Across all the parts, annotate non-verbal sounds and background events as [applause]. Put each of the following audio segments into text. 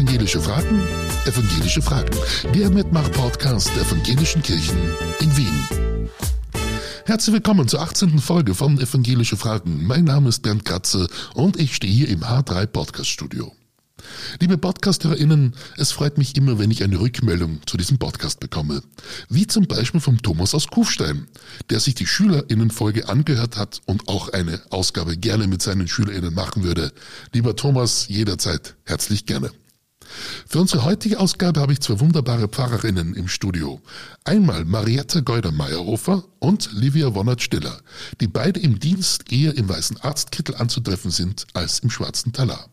Evangelische Fragen, Evangelische Fragen, der Mitmach-Podcast der Evangelischen Kirchen in Wien. Herzlich willkommen zur 18. Folge von Evangelische Fragen. Mein Name ist Bernd Katze und ich stehe hier im H3 Podcast Studio. Liebe PodcasterInnen, es freut mich immer, wenn ich eine Rückmeldung zu diesem Podcast bekomme. Wie zum Beispiel vom Thomas aus Kufstein, der sich die SchülerInnen-Folge angehört hat und auch eine Ausgabe gerne mit seinen SchülerInnen machen würde. Lieber Thomas, jederzeit herzlich gerne. Für unsere heutige Ausgabe habe ich zwei wunderbare Pfarrerinnen im Studio. Einmal Marietta Geuder-Meyerhofer und Livia Wonnert-Stiller, die beide im Dienst eher im weißen Arztkittel anzutreffen sind als im schwarzen Talar.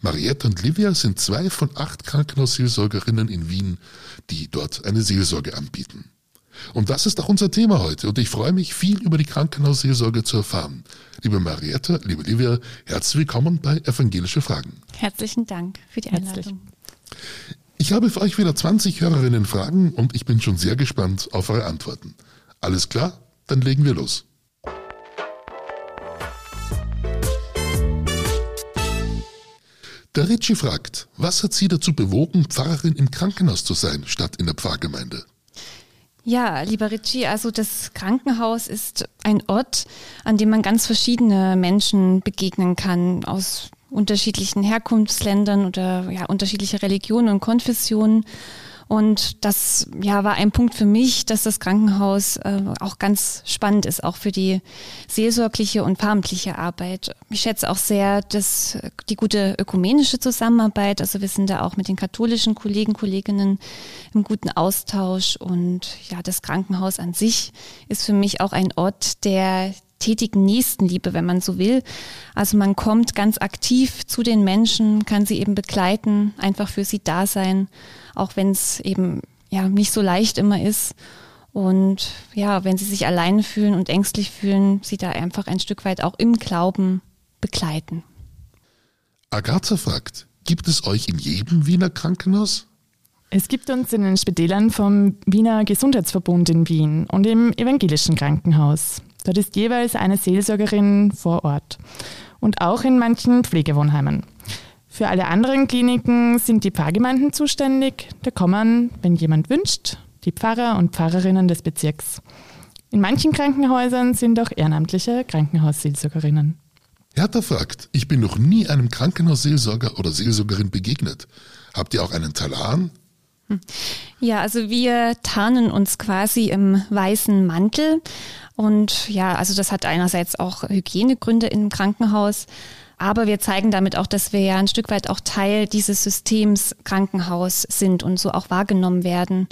Mariette und Livia sind zwei von acht Krankenhausseelsorgerinnen in Wien, die dort eine Seelsorge anbieten. Und das ist auch unser Thema heute und ich freue mich viel über die Krankenhausseelsorge zu erfahren. Liebe Mariette, liebe Livia, herzlich willkommen bei Evangelische Fragen. Herzlichen Dank für die Einladung. Ich habe für euch wieder 20 Hörerinnen Fragen und ich bin schon sehr gespannt auf eure Antworten. Alles klar? Dann legen wir los. Der Ricci fragt, was hat Sie dazu bewogen, Pfarrerin im Krankenhaus zu sein, statt in der Pfarrgemeinde? Ja, lieber Ricci, also das Krankenhaus ist ein Ort, an dem man ganz verschiedene Menschen begegnen kann, aus unterschiedlichen Herkunftsländern oder ja, unterschiedliche Religionen und Konfessionen. Und das ja, war ein Punkt für mich, dass das Krankenhaus äh, auch ganz spannend ist, auch für die seelsorgliche und pfarramtliche Arbeit. Ich schätze auch sehr dass die gute ökumenische Zusammenarbeit. Also wir sind da auch mit den katholischen Kollegen, Kolleginnen im guten Austausch. Und ja, das Krankenhaus an sich ist für mich auch ein Ort der tätigen Nächstenliebe, wenn man so will. Also man kommt ganz aktiv zu den Menschen, kann sie eben begleiten, einfach für sie da sein, auch wenn es eben ja nicht so leicht immer ist. Und ja, wenn sie sich allein fühlen und ängstlich fühlen, sie da einfach ein Stück weit auch im Glauben begleiten. Agatha fragt, gibt es euch in jedem Wiener Krankenhaus? Es gibt uns in den Spitälern vom Wiener Gesundheitsverbund in Wien und im evangelischen Krankenhaus. Dort ist jeweils eine Seelsorgerin vor Ort und auch in manchen Pflegewohnheimen. Für alle anderen Kliniken sind die Pfarrgemeinden zuständig. Da kommen, wenn jemand wünscht, die Pfarrer und Pfarrerinnen des Bezirks. In manchen Krankenhäusern sind auch ehrenamtliche Krankenhausseelsorgerinnen. Hertha fragt, ich bin noch nie einem Krankenhausseelsorger oder Seelsorgerin begegnet. Habt ihr auch einen Talan? Ja, also wir tarnen uns quasi im weißen Mantel. Und ja, also das hat einerseits auch Hygienegründe im Krankenhaus. Aber wir zeigen damit auch, dass wir ja ein Stück weit auch Teil dieses Systems Krankenhaus sind und so auch wahrgenommen werden.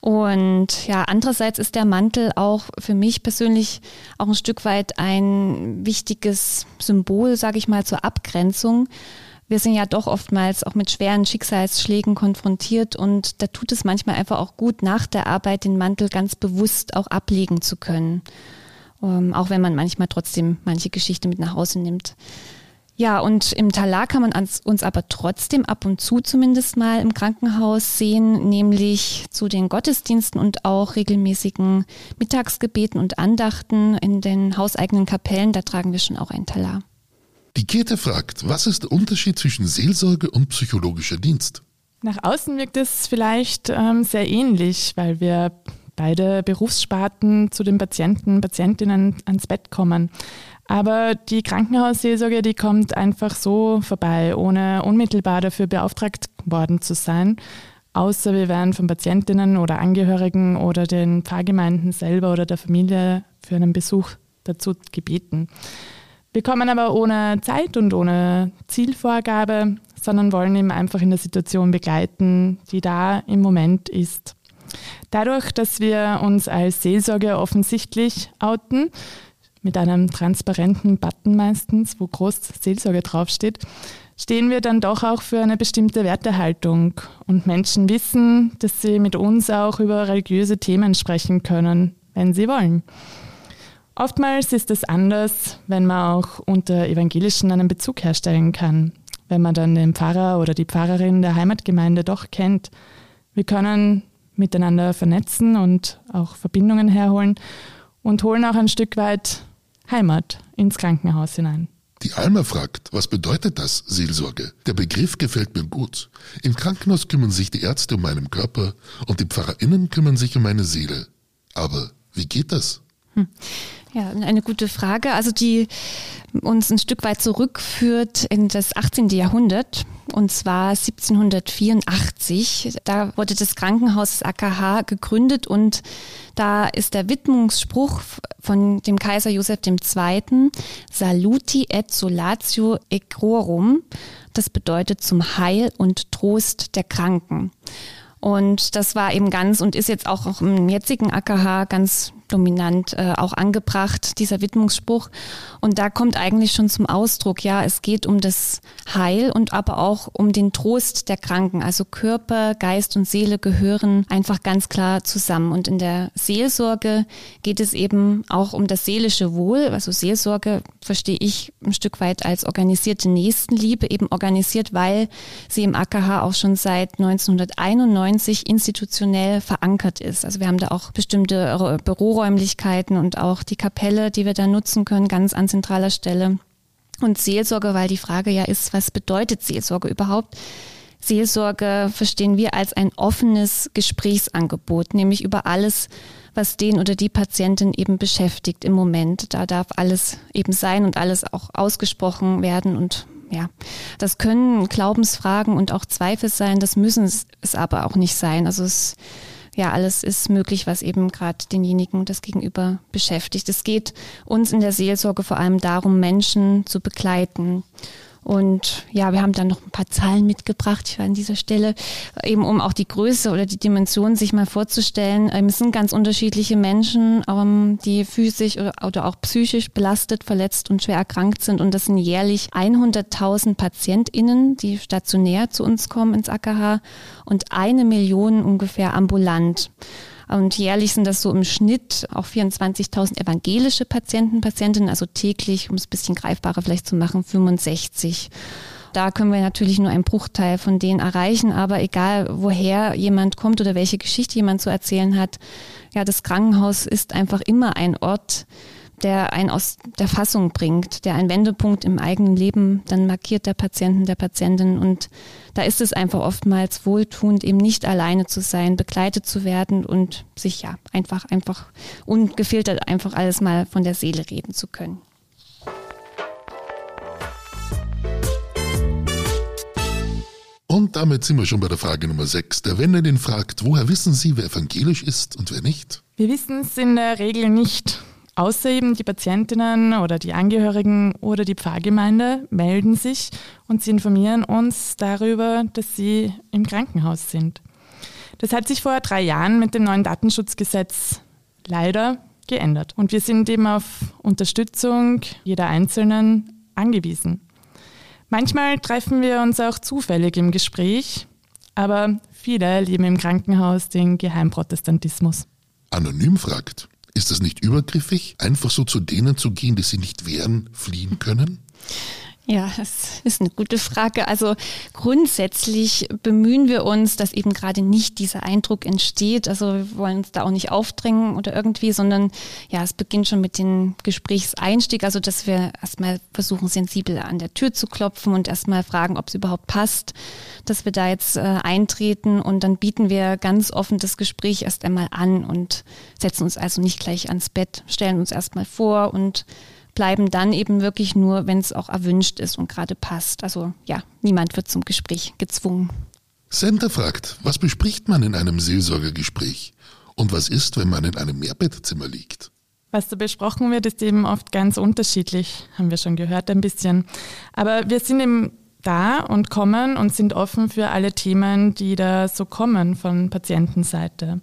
Und ja, andererseits ist der Mantel auch für mich persönlich auch ein Stück weit ein wichtiges Symbol, sage ich mal, zur Abgrenzung wir sind ja doch oftmals auch mit schweren Schicksalsschlägen konfrontiert und da tut es manchmal einfach auch gut, nach der Arbeit den Mantel ganz bewusst auch ablegen zu können. Ähm, auch wenn man manchmal trotzdem manche Geschichte mit nach Hause nimmt. Ja, und im Talar kann man uns aber trotzdem ab und zu zumindest mal im Krankenhaus sehen, nämlich zu den Gottesdiensten und auch regelmäßigen Mittagsgebeten und Andachten in den hauseigenen Kapellen. Da tragen wir schon auch ein Talar. Die Käthe fragt, was ist der Unterschied zwischen Seelsorge und psychologischer Dienst? Nach außen wirkt es vielleicht ähm, sehr ähnlich, weil wir beide Berufssparten zu den Patienten, Patientinnen ans Bett kommen. Aber die Krankenhausseelsorge, die kommt einfach so vorbei, ohne unmittelbar dafür beauftragt worden zu sein. Außer wir werden von Patientinnen oder Angehörigen oder den Pfarrgemeinden selber oder der Familie für einen Besuch dazu gebeten. Wir kommen aber ohne Zeit und ohne Zielvorgabe, sondern wollen ihn einfach in der Situation begleiten, die da im Moment ist. Dadurch, dass wir uns als Seelsorge offensichtlich outen, mit einem transparenten Button meistens, wo groß Seelsorge draufsteht, stehen wir dann doch auch für eine bestimmte Wertehaltung. Und Menschen wissen, dass sie mit uns auch über religiöse Themen sprechen können, wenn sie wollen. Oftmals ist es anders, wenn man auch unter Evangelischen einen Bezug herstellen kann, wenn man dann den Pfarrer oder die Pfarrerin der Heimatgemeinde doch kennt. Wir können miteinander vernetzen und auch Verbindungen herholen und holen auch ein Stück weit Heimat ins Krankenhaus hinein. Die Alma fragt, was bedeutet das, Seelsorge? Der Begriff gefällt mir gut. Im Krankenhaus kümmern sich die Ärzte um meinen Körper und die PfarrerInnen kümmern sich um meine Seele. Aber wie geht das? Hm. Ja, eine gute Frage. Also die uns ein Stück weit zurückführt in das 18. Jahrhundert und zwar 1784. Da wurde das Krankenhaus AKH gegründet und da ist der Widmungsspruch von dem Kaiser Joseph II. Saluti et solatio egrorum. Das bedeutet zum Heil und Trost der Kranken. Und das war eben ganz und ist jetzt auch im jetzigen AKH ganz dominant äh, auch angebracht, dieser Widmungsspruch. Und da kommt eigentlich schon zum Ausdruck, ja, es geht um das Heil und aber auch um den Trost der Kranken. Also Körper, Geist und Seele gehören einfach ganz klar zusammen. Und in der Seelsorge geht es eben auch um das seelische Wohl. Also Seelsorge verstehe ich ein Stück weit als organisierte Nächstenliebe, eben organisiert, weil sie im AKH auch schon seit 1991 institutionell verankert ist. Also wir haben da auch bestimmte Büro Büroräumlichkeiten und auch die Kapelle, die wir da nutzen können, ganz an zentraler Stelle. Und Seelsorge, weil die Frage ja ist, was bedeutet Seelsorge überhaupt? Seelsorge verstehen wir als ein offenes Gesprächsangebot, nämlich über alles, was den oder die Patientin eben beschäftigt im Moment. Da darf alles eben sein und alles auch ausgesprochen werden und ja, das können Glaubensfragen und auch Zweifel sein, das müssen es aber auch nicht sein. Also es ja, alles ist möglich, was eben gerade denjenigen das Gegenüber beschäftigt. Es geht uns in der Seelsorge vor allem darum, Menschen zu begleiten und ja, wir haben dann noch ein paar Zahlen mitgebracht an dieser Stelle, eben um auch die Größe oder die Dimension sich mal vorzustellen. Ähm, es sind ganz unterschiedliche Menschen, ähm, die physisch oder auch psychisch belastet, verletzt und schwer erkrankt sind. Und das sind jährlich 100.000 PatientInnen, die stationär zu uns kommen ins AKH und eine Million ungefähr ambulant. Und jährlich sind das so im Schnitt auch 24.000 evangelische Patienten, Patientinnen, also täglich, um es ein bisschen greifbarer vielleicht zu machen, 65. Da können wir natürlich nur einen Bruchteil von denen erreichen, aber egal woher jemand kommt oder welche Geschichte jemand zu erzählen hat, ja, das Krankenhaus ist einfach immer ein Ort, der einen aus der Fassung bringt, der einen Wendepunkt im eigenen Leben dann markiert der Patienten, der Patientin. Und da ist es einfach oftmals wohltuend, eben nicht alleine zu sein, begleitet zu werden und sich ja einfach, einfach ungefiltert einfach alles mal von der Seele reden zu können. Und damit sind wir schon bei der Frage Nummer 6. Der Wender den fragt, woher wissen Sie, wer evangelisch ist und wer nicht? Wir wissen es in der Regel nicht. Außer eben die Patientinnen oder die Angehörigen oder die Pfarrgemeinde melden sich und sie informieren uns darüber, dass sie im Krankenhaus sind. Das hat sich vor drei Jahren mit dem neuen Datenschutzgesetz leider geändert. Und wir sind eben auf Unterstützung jeder Einzelnen angewiesen. Manchmal treffen wir uns auch zufällig im Gespräch, aber viele leben im Krankenhaus den Geheimprotestantismus. Anonym fragt, ist das nicht übergriffig, einfach so zu denen zu gehen, die sie nicht wehren, fliehen können? Ja, das ist eine gute Frage. Also grundsätzlich bemühen wir uns, dass eben gerade nicht dieser Eindruck entsteht. Also wir wollen uns da auch nicht aufdrängen oder irgendwie, sondern ja, es beginnt schon mit dem Gesprächseinstieg, also dass wir erstmal versuchen, sensibel an der Tür zu klopfen und erstmal fragen, ob es überhaupt passt, dass wir da jetzt äh, eintreten und dann bieten wir ganz offen das Gespräch erst einmal an und setzen uns also nicht gleich ans Bett, stellen uns erstmal vor und bleiben dann eben wirklich nur, wenn es auch erwünscht ist und gerade passt. Also ja, niemand wird zum Gespräch gezwungen. Sender fragt, was bespricht man in einem Seelsorgegespräch? Und was ist, wenn man in einem Mehrbettzimmer liegt? Was da besprochen wird, ist eben oft ganz unterschiedlich, haben wir schon gehört ein bisschen. Aber wir sind eben da und kommen und sind offen für alle Themen, die da so kommen von Patientenseite.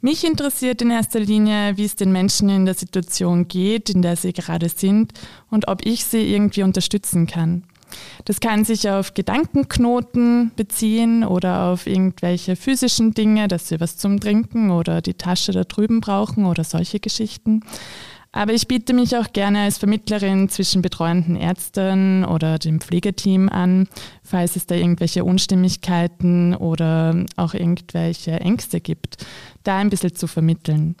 Mich interessiert in erster Linie, wie es den Menschen in der Situation geht, in der sie gerade sind und ob ich sie irgendwie unterstützen kann. Das kann sich auf Gedankenknoten beziehen oder auf irgendwelche physischen Dinge, dass sie was zum Trinken oder die Tasche da drüben brauchen oder solche Geschichten. Aber ich biete mich auch gerne als Vermittlerin zwischen betreuenden Ärzten oder dem Pflegeteam an, falls es da irgendwelche Unstimmigkeiten oder auch irgendwelche Ängste gibt, da ein bisschen zu vermitteln.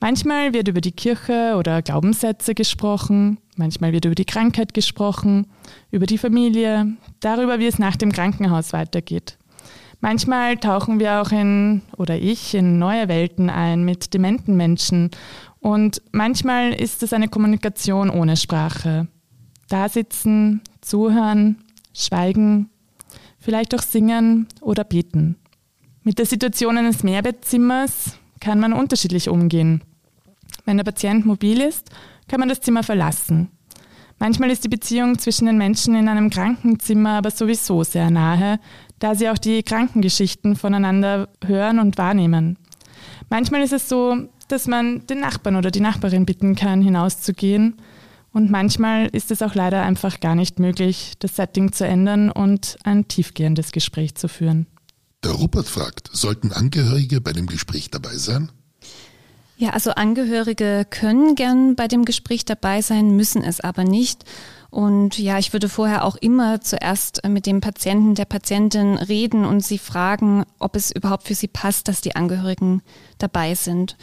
Manchmal wird über die Kirche oder Glaubenssätze gesprochen, Manchmal wird über die Krankheit gesprochen, über die Familie, darüber, wie es nach dem Krankenhaus weitergeht. Manchmal tauchen wir auch in, oder ich, in neue Welten ein mit dementen Menschen. Und manchmal ist es eine Kommunikation ohne Sprache. Da sitzen, zuhören, schweigen, vielleicht auch singen oder beten. Mit der Situation eines Mehrbettzimmers kann man unterschiedlich umgehen. Wenn der Patient mobil ist, kann man das Zimmer verlassen. Manchmal ist die Beziehung zwischen den Menschen in einem Krankenzimmer aber sowieso sehr nahe, da sie auch die Krankengeschichten voneinander hören und wahrnehmen. Manchmal ist es so, dass man den Nachbarn oder die Nachbarin bitten kann, hinauszugehen. Und manchmal ist es auch leider einfach gar nicht möglich, das Setting zu ändern und ein tiefgehendes Gespräch zu führen. Der Rupert fragt, sollten Angehörige bei dem Gespräch dabei sein? Ja, also Angehörige können gern bei dem Gespräch dabei sein, müssen es aber nicht. Und ja, ich würde vorher auch immer zuerst mit dem Patienten, der Patientin reden und sie fragen, ob es überhaupt für sie passt, dass die Angehörigen dabei sind.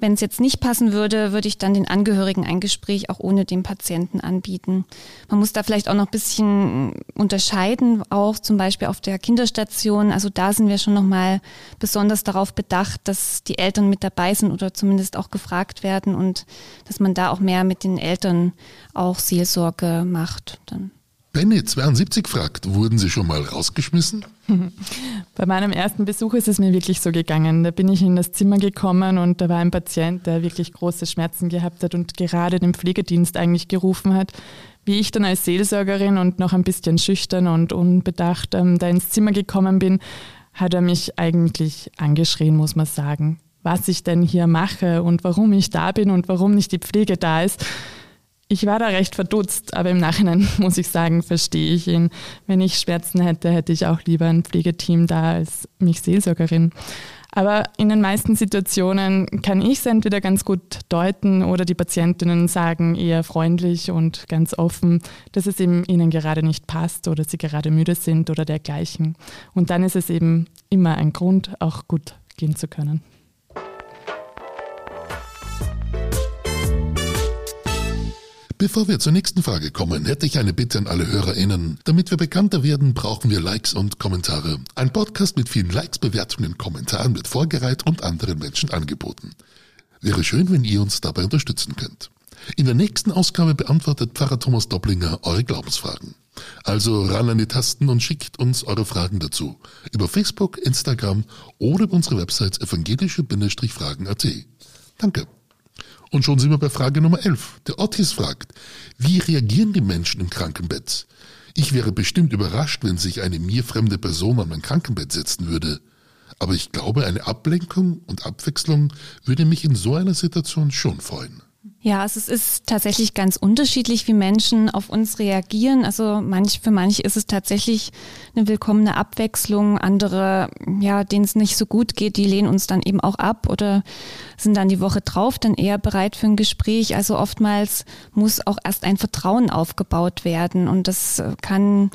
Wenn es jetzt nicht passen würde, würde ich dann den Angehörigen ein Gespräch auch ohne den Patienten anbieten. Man muss da vielleicht auch noch ein bisschen unterscheiden, auch zum Beispiel auf der Kinderstation. Also da sind wir schon nochmal besonders darauf bedacht, dass die Eltern mit dabei sind oder zumindest auch gefragt werden und dass man da auch mehr mit den Eltern auch Seelsorge macht dann. Benny 72 fragt, wurden Sie schon mal rausgeschmissen? [laughs] Bei meinem ersten Besuch ist es mir wirklich so gegangen. Da bin ich in das Zimmer gekommen und da war ein Patient, der wirklich große Schmerzen gehabt hat und gerade den Pflegedienst eigentlich gerufen hat. Wie ich dann als Seelsorgerin und noch ein bisschen schüchtern und unbedacht ähm, da ins Zimmer gekommen bin, hat er mich eigentlich angeschrien, muss man sagen. Was ich denn hier mache und warum ich da bin und warum nicht die Pflege da ist. Ich war da recht verdutzt, aber im Nachhinein [laughs] muss ich sagen, verstehe ich ihn. Wenn ich Schmerzen hätte, hätte ich auch lieber ein Pflegeteam da als mich Seelsorgerin. Aber in den meisten Situationen kann ich es entweder ganz gut deuten oder die Patientinnen sagen eher freundlich und ganz offen, dass es eben ihnen gerade nicht passt oder sie gerade müde sind oder dergleichen. Und dann ist es eben immer ein Grund, auch gut gehen zu können. Bevor wir zur nächsten Frage kommen, hätte ich eine Bitte an alle HörerInnen. Damit wir bekannter werden, brauchen wir Likes und Kommentare. Ein Podcast mit vielen Likes, Bewertungen, Kommentaren wird vorgereiht und anderen Menschen angeboten. Wäre schön, wenn ihr uns dabei unterstützen könnt. In der nächsten Ausgabe beantwortet Pfarrer Thomas Dopplinger eure Glaubensfragen. Also ran an die Tasten und schickt uns eure Fragen dazu. Über Facebook, Instagram oder unsere Website evangelische-fragen.at. Danke. Und schon sind wir bei Frage Nummer 11. Der Otis fragt, wie reagieren die Menschen im Krankenbett? Ich wäre bestimmt überrascht, wenn sich eine mir fremde Person an mein Krankenbett setzen würde. Aber ich glaube, eine Ablenkung und Abwechslung würde mich in so einer Situation schon freuen. Ja, also es ist tatsächlich ganz unterschiedlich, wie Menschen auf uns reagieren. Also manch, für manche ist es tatsächlich eine willkommene Abwechslung. Andere, ja, denen es nicht so gut geht, die lehnen uns dann eben auch ab oder sind dann die Woche drauf dann eher bereit für ein Gespräch. Also oftmals muss auch erst ein Vertrauen aufgebaut werden und das kann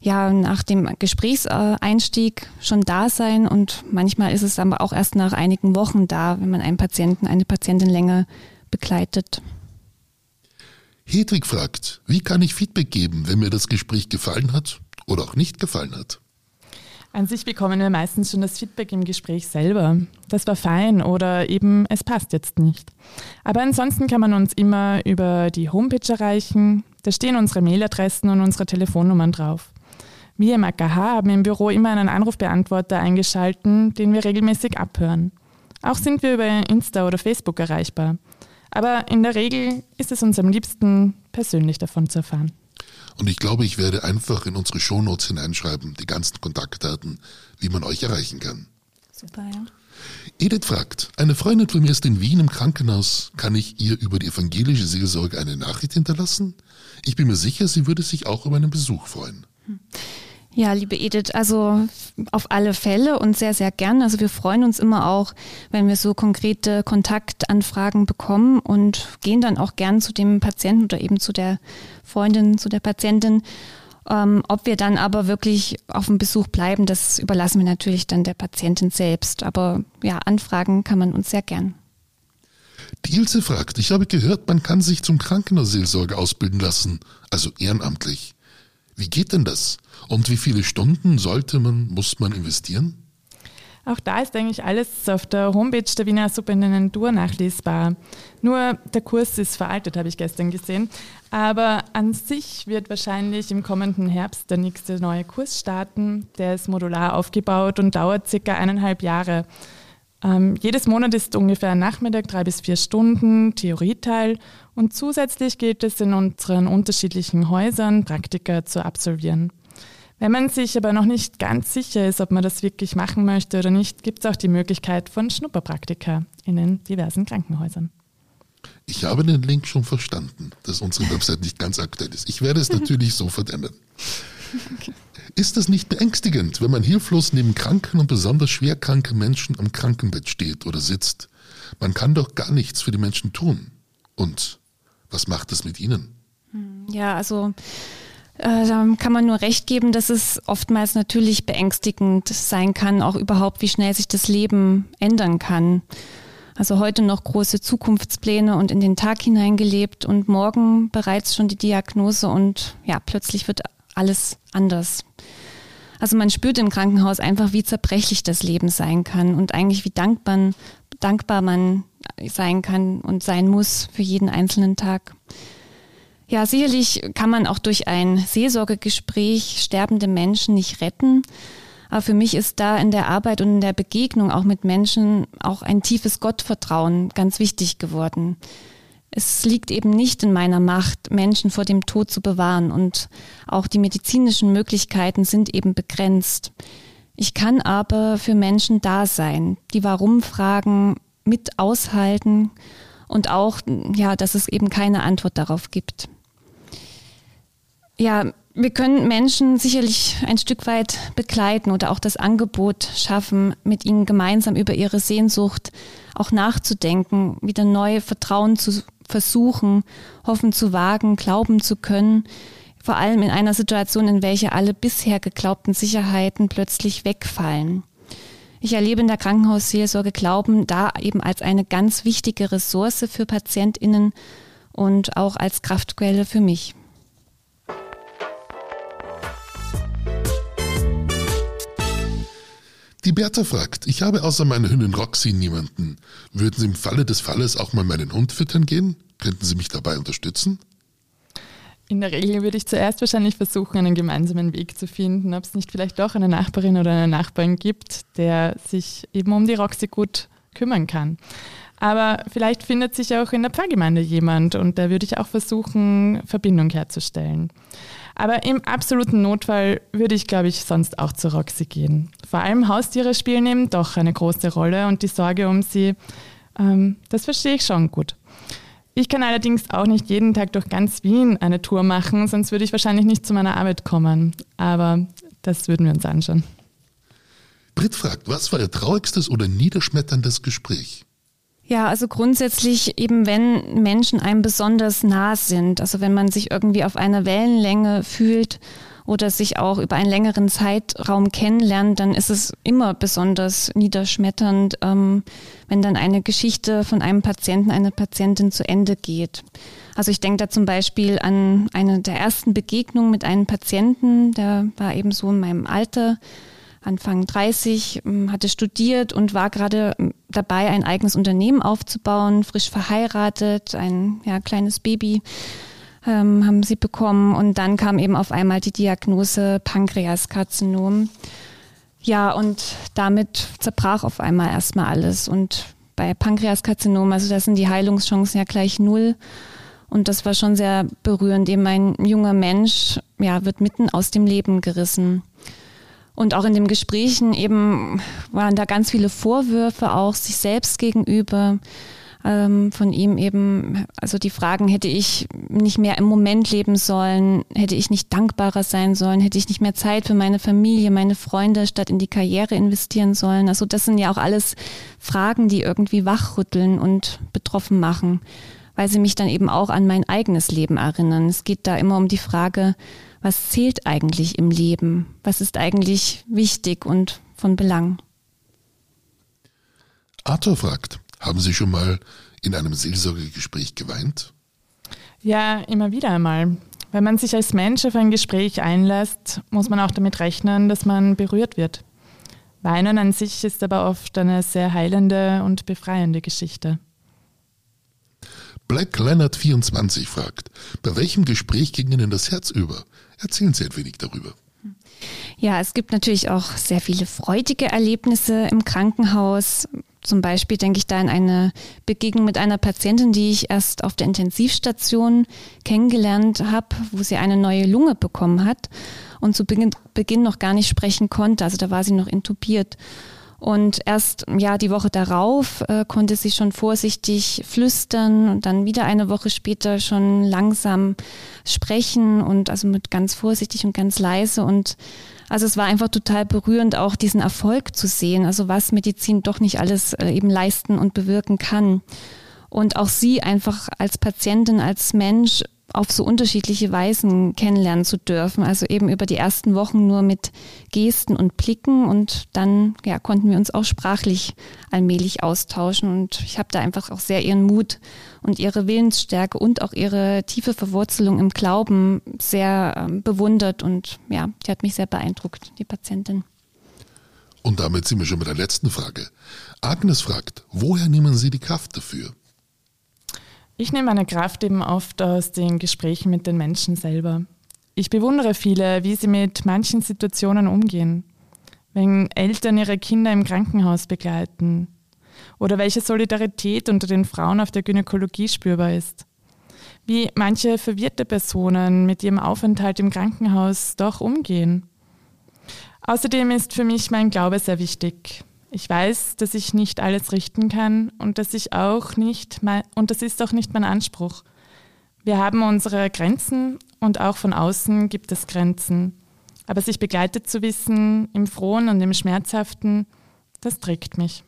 ja nach dem Gesprächseinstieg schon da sein und manchmal ist es aber auch erst nach einigen Wochen da, wenn man einen Patienten, eine Patientin länger begleitet. Hedwig fragt, wie kann ich Feedback geben, wenn mir das Gespräch gefallen hat oder auch nicht gefallen hat? An sich bekommen wir meistens schon das Feedback im Gespräch selber. Das war fein oder eben es passt jetzt nicht. Aber ansonsten kann man uns immer über die Homepage erreichen. Da stehen unsere Mailadressen und unsere Telefonnummern drauf. Wir im AKH haben im Büro immer einen Anrufbeantworter eingeschalten, den wir regelmäßig abhören. Auch sind wir über Insta oder Facebook erreichbar. Aber in der Regel ist es uns am liebsten, persönlich davon zu erfahren. Und ich glaube, ich werde einfach in unsere Shownotes hineinschreiben, die ganzen Kontaktdaten, wie man euch erreichen kann. Super, ja. Edith fragt, eine Freundin von mir ist in Wien im Krankenhaus. Kann ich ihr über die evangelische Seelsorge eine Nachricht hinterlassen? Ich bin mir sicher, sie würde sich auch über einen Besuch freuen. Hm. Ja, liebe Edith, also auf alle Fälle und sehr, sehr gern. Also wir freuen uns immer auch, wenn wir so konkrete Kontaktanfragen bekommen und gehen dann auch gern zu dem Patienten oder eben zu der Freundin, zu der Patientin. Ähm, ob wir dann aber wirklich auf dem Besuch bleiben, das überlassen wir natürlich dann der Patientin selbst. Aber ja, Anfragen kann man uns sehr gern. Die Ilse fragt, ich habe gehört, man kann sich zum Krankenhausseelsorger ausbilden lassen, also ehrenamtlich. Wie geht denn das? Und wie viele Stunden sollte man, muss man investieren? Auch da ist eigentlich alles auf der Homepage der Wiener Superintendentur nachlesbar. Nur der Kurs ist veraltet, habe ich gestern gesehen. Aber an sich wird wahrscheinlich im kommenden Herbst der nächste neue Kurs starten. Der ist modular aufgebaut und dauert circa eineinhalb Jahre. Ähm, jedes Monat ist ungefähr ein Nachmittag, drei bis vier Stunden Theorieteil und zusätzlich gilt es in unseren unterschiedlichen Häusern Praktika zu absolvieren. Wenn man sich aber noch nicht ganz sicher ist, ob man das wirklich machen möchte oder nicht, gibt es auch die Möglichkeit von Schnupperpraktika in den diversen Krankenhäusern. Ich habe den Link schon verstanden, dass unsere Website nicht ganz aktuell ist. Ich werde es [laughs] natürlich so verdämmen. [laughs] Ist es nicht beängstigend, wenn man hilflos neben kranken und besonders schwerkranken Menschen am Krankenbett steht oder sitzt? Man kann doch gar nichts für die Menschen tun. Und was macht es mit ihnen? Ja, also äh, da kann man nur recht geben, dass es oftmals natürlich beängstigend sein kann, auch überhaupt, wie schnell sich das Leben ändern kann. Also heute noch große Zukunftspläne und in den Tag hineingelebt und morgen bereits schon die Diagnose und ja, plötzlich wird alles anders. Also man spürt im Krankenhaus einfach, wie zerbrechlich das Leben sein kann und eigentlich wie dankbar, dankbar man sein kann und sein muss für jeden einzelnen Tag. Ja, sicherlich kann man auch durch ein Seelsorgegespräch sterbende Menschen nicht retten. Aber für mich ist da in der Arbeit und in der Begegnung auch mit Menschen auch ein tiefes Gottvertrauen ganz wichtig geworden. Es liegt eben nicht in meiner Macht, Menschen vor dem Tod zu bewahren und auch die medizinischen Möglichkeiten sind eben begrenzt. Ich kann aber für Menschen da sein, die Warum-Fragen mit aushalten und auch, ja, dass es eben keine Antwort darauf gibt. Ja, wir können Menschen sicherlich ein Stück weit begleiten oder auch das Angebot schaffen, mit ihnen gemeinsam über ihre Sehnsucht auch nachzudenken, wieder neu Vertrauen zu versuchen, hoffen zu wagen, glauben zu können, vor allem in einer Situation, in welcher alle bisher geglaubten Sicherheiten plötzlich wegfallen. Ich erlebe in der Krankenhausseelsorge Glauben da eben als eine ganz wichtige Ressource für Patientinnen und auch als Kraftquelle für mich. Die Bertha fragt, ich habe außer meiner Hündin Roxy niemanden. Würden Sie im Falle des Falles auch mal meinen Hund füttern gehen? Könnten Sie mich dabei unterstützen? In der Regel würde ich zuerst wahrscheinlich versuchen, einen gemeinsamen Weg zu finden, ob es nicht vielleicht doch eine Nachbarin oder einen Nachbarn gibt, der sich eben um die Roxy gut kümmern kann. Aber vielleicht findet sich auch in der Pfarrgemeinde jemand und da würde ich auch versuchen, Verbindung herzustellen. Aber im absoluten Notfall würde ich, glaube ich, sonst auch zu Roxy gehen. Vor allem Haustiere spielen eben doch eine große Rolle und die Sorge um sie, ähm, das verstehe ich schon gut. Ich kann allerdings auch nicht jeden Tag durch ganz Wien eine Tour machen, sonst würde ich wahrscheinlich nicht zu meiner Arbeit kommen. Aber das würden wir uns anschauen. Britt fragt, was war Ihr traurigstes oder niederschmetterndes Gespräch? Ja, also grundsätzlich eben, wenn Menschen einem besonders nah sind, also wenn man sich irgendwie auf einer Wellenlänge fühlt oder sich auch über einen längeren Zeitraum kennenlernt, dann ist es immer besonders niederschmetternd, ähm, wenn dann eine Geschichte von einem Patienten, einer Patientin zu Ende geht. Also ich denke da zum Beispiel an eine der ersten Begegnungen mit einem Patienten, der war eben so in meinem Alter, Anfang 30, ähm, hatte studiert und war gerade ähm, dabei, ein eigenes Unternehmen aufzubauen, frisch verheiratet, ein ja, kleines Baby ähm, haben sie bekommen und dann kam eben auf einmal die Diagnose Pankreaskarzinom. Ja, und damit zerbrach auf einmal erstmal alles. Und bei Pankreaskarzinom, also da sind die Heilungschancen ja gleich null. Und das war schon sehr berührend. Eben ein junger Mensch, ja, wird mitten aus dem Leben gerissen. Und auch in den Gesprächen eben waren da ganz viele Vorwürfe auch sich selbst gegenüber ähm, von ihm eben, also die Fragen, hätte ich nicht mehr im Moment leben sollen, hätte ich nicht dankbarer sein sollen, hätte ich nicht mehr Zeit für meine Familie, meine Freunde statt in die Karriere investieren sollen. Also das sind ja auch alles Fragen, die irgendwie wachrütteln und betroffen machen, weil sie mich dann eben auch an mein eigenes Leben erinnern. Es geht da immer um die Frage, was zählt eigentlich im Leben? Was ist eigentlich wichtig und von Belang? Arthur fragt, haben Sie schon mal in einem Seelsorgegespräch geweint? Ja, immer wieder einmal. Wenn man sich als Mensch auf ein Gespräch einlässt, muss man auch damit rechnen, dass man berührt wird. Weinen an sich ist aber oft eine sehr heilende und befreiende Geschichte. Black Leonard 24 fragt, bei welchem Gespräch ging Ihnen das Herz über? Erzählen Sie ein wenig darüber. Ja, es gibt natürlich auch sehr viele freudige Erlebnisse im Krankenhaus. Zum Beispiel denke ich da an eine Begegnung mit einer Patientin, die ich erst auf der Intensivstation kennengelernt habe, wo sie eine neue Lunge bekommen hat und zu Beginn noch gar nicht sprechen konnte. Also da war sie noch intubiert. Und erst ja die Woche darauf äh, konnte sie schon vorsichtig flüstern und dann wieder eine Woche später schon langsam sprechen und also mit ganz vorsichtig und ganz leise und also es war einfach total berührend, auch diesen Erfolg zu sehen, also was Medizin doch nicht alles äh, eben leisten und bewirken kann. Und auch sie einfach als Patientin, als Mensch auf so unterschiedliche Weisen kennenlernen zu dürfen. Also eben über die ersten Wochen nur mit Gesten und Blicken und dann ja, konnten wir uns auch sprachlich allmählich austauschen. Und ich habe da einfach auch sehr ihren Mut und ihre Willensstärke und auch ihre tiefe Verwurzelung im Glauben sehr ähm, bewundert und ja, die hat mich sehr beeindruckt, die Patientin. Und damit sind wir schon bei der letzten Frage. Agnes fragt, woher nehmen Sie die Kraft dafür? Ich nehme meine Kraft eben oft aus den Gesprächen mit den Menschen selber. Ich bewundere viele, wie sie mit manchen Situationen umgehen. Wenn Eltern ihre Kinder im Krankenhaus begleiten oder welche Solidarität unter den Frauen auf der Gynäkologie spürbar ist. Wie manche verwirrte Personen mit ihrem Aufenthalt im Krankenhaus doch umgehen. Außerdem ist für mich mein Glaube sehr wichtig. Ich weiß, dass ich nicht alles richten kann und dass ich auch nicht mein, und das ist auch nicht mein Anspruch. Wir haben unsere Grenzen und auch von außen gibt es Grenzen. Aber sich begleitet zu wissen, im Frohen und im Schmerzhaften, das trägt mich.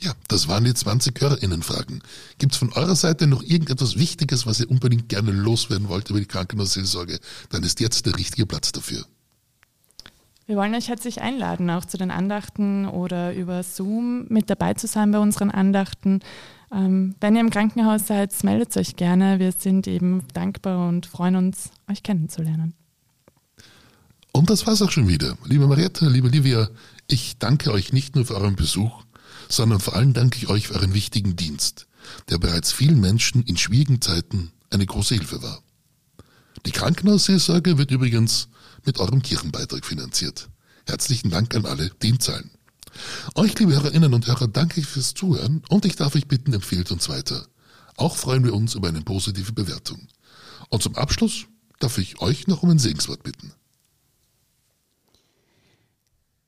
Ja, das waren die 20 HörerInnen-Fragen. Gibt es von eurer Seite noch irgendetwas Wichtiges, was ihr unbedingt gerne loswerden wollt über die Krankenhausseelsorge? Dann ist jetzt der richtige Platz dafür. Wir wollen euch herzlich einladen, auch zu den Andachten oder über Zoom mit dabei zu sein bei unseren Andachten. Ähm, wenn ihr im Krankenhaus seid, meldet euch gerne. Wir sind eben dankbar und freuen uns, euch kennenzulernen. Und das war's auch schon wieder. Liebe Mariette, liebe Livia, ich danke euch nicht nur für euren Besuch, sondern vor allem danke ich euch für euren wichtigen Dienst, der bereits vielen Menschen in schwierigen Zeiten eine große Hilfe war. Die Krankenhausseelsorge wird übrigens mit eurem Kirchenbeitrag finanziert. Herzlichen Dank an alle, die ihn zahlen. Euch, liebe Hörerinnen und Hörer, danke ich fürs Zuhören und ich darf euch bitten, empfehlt uns weiter. Auch freuen wir uns über eine positive Bewertung. Und zum Abschluss darf ich euch noch um ein Segenswort bitten.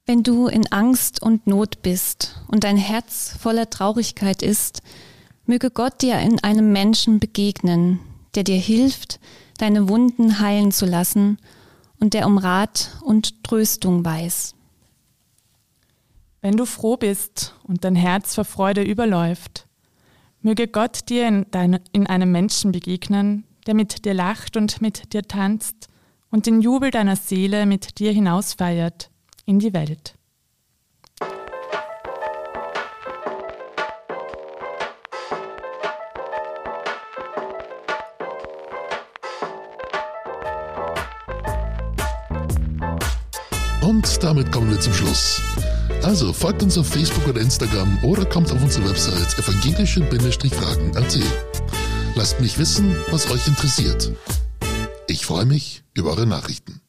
Wenn du in Angst und Not bist und dein Herz voller Traurigkeit ist, möge Gott dir in einem Menschen begegnen, der dir hilft, deine Wunden heilen zu lassen und der um Rat und Tröstung weiß. Wenn du froh bist und dein Herz vor Freude überläuft, möge Gott dir in, deine, in einem Menschen begegnen, der mit dir lacht und mit dir tanzt und den Jubel deiner Seele mit dir hinausfeiert in die Welt. Damit kommen wir zum Schluss. Also folgt uns auf Facebook oder Instagram oder kommt auf unsere Website evangelische-fragen.at. Lasst mich wissen, was euch interessiert. Ich freue mich über eure Nachrichten.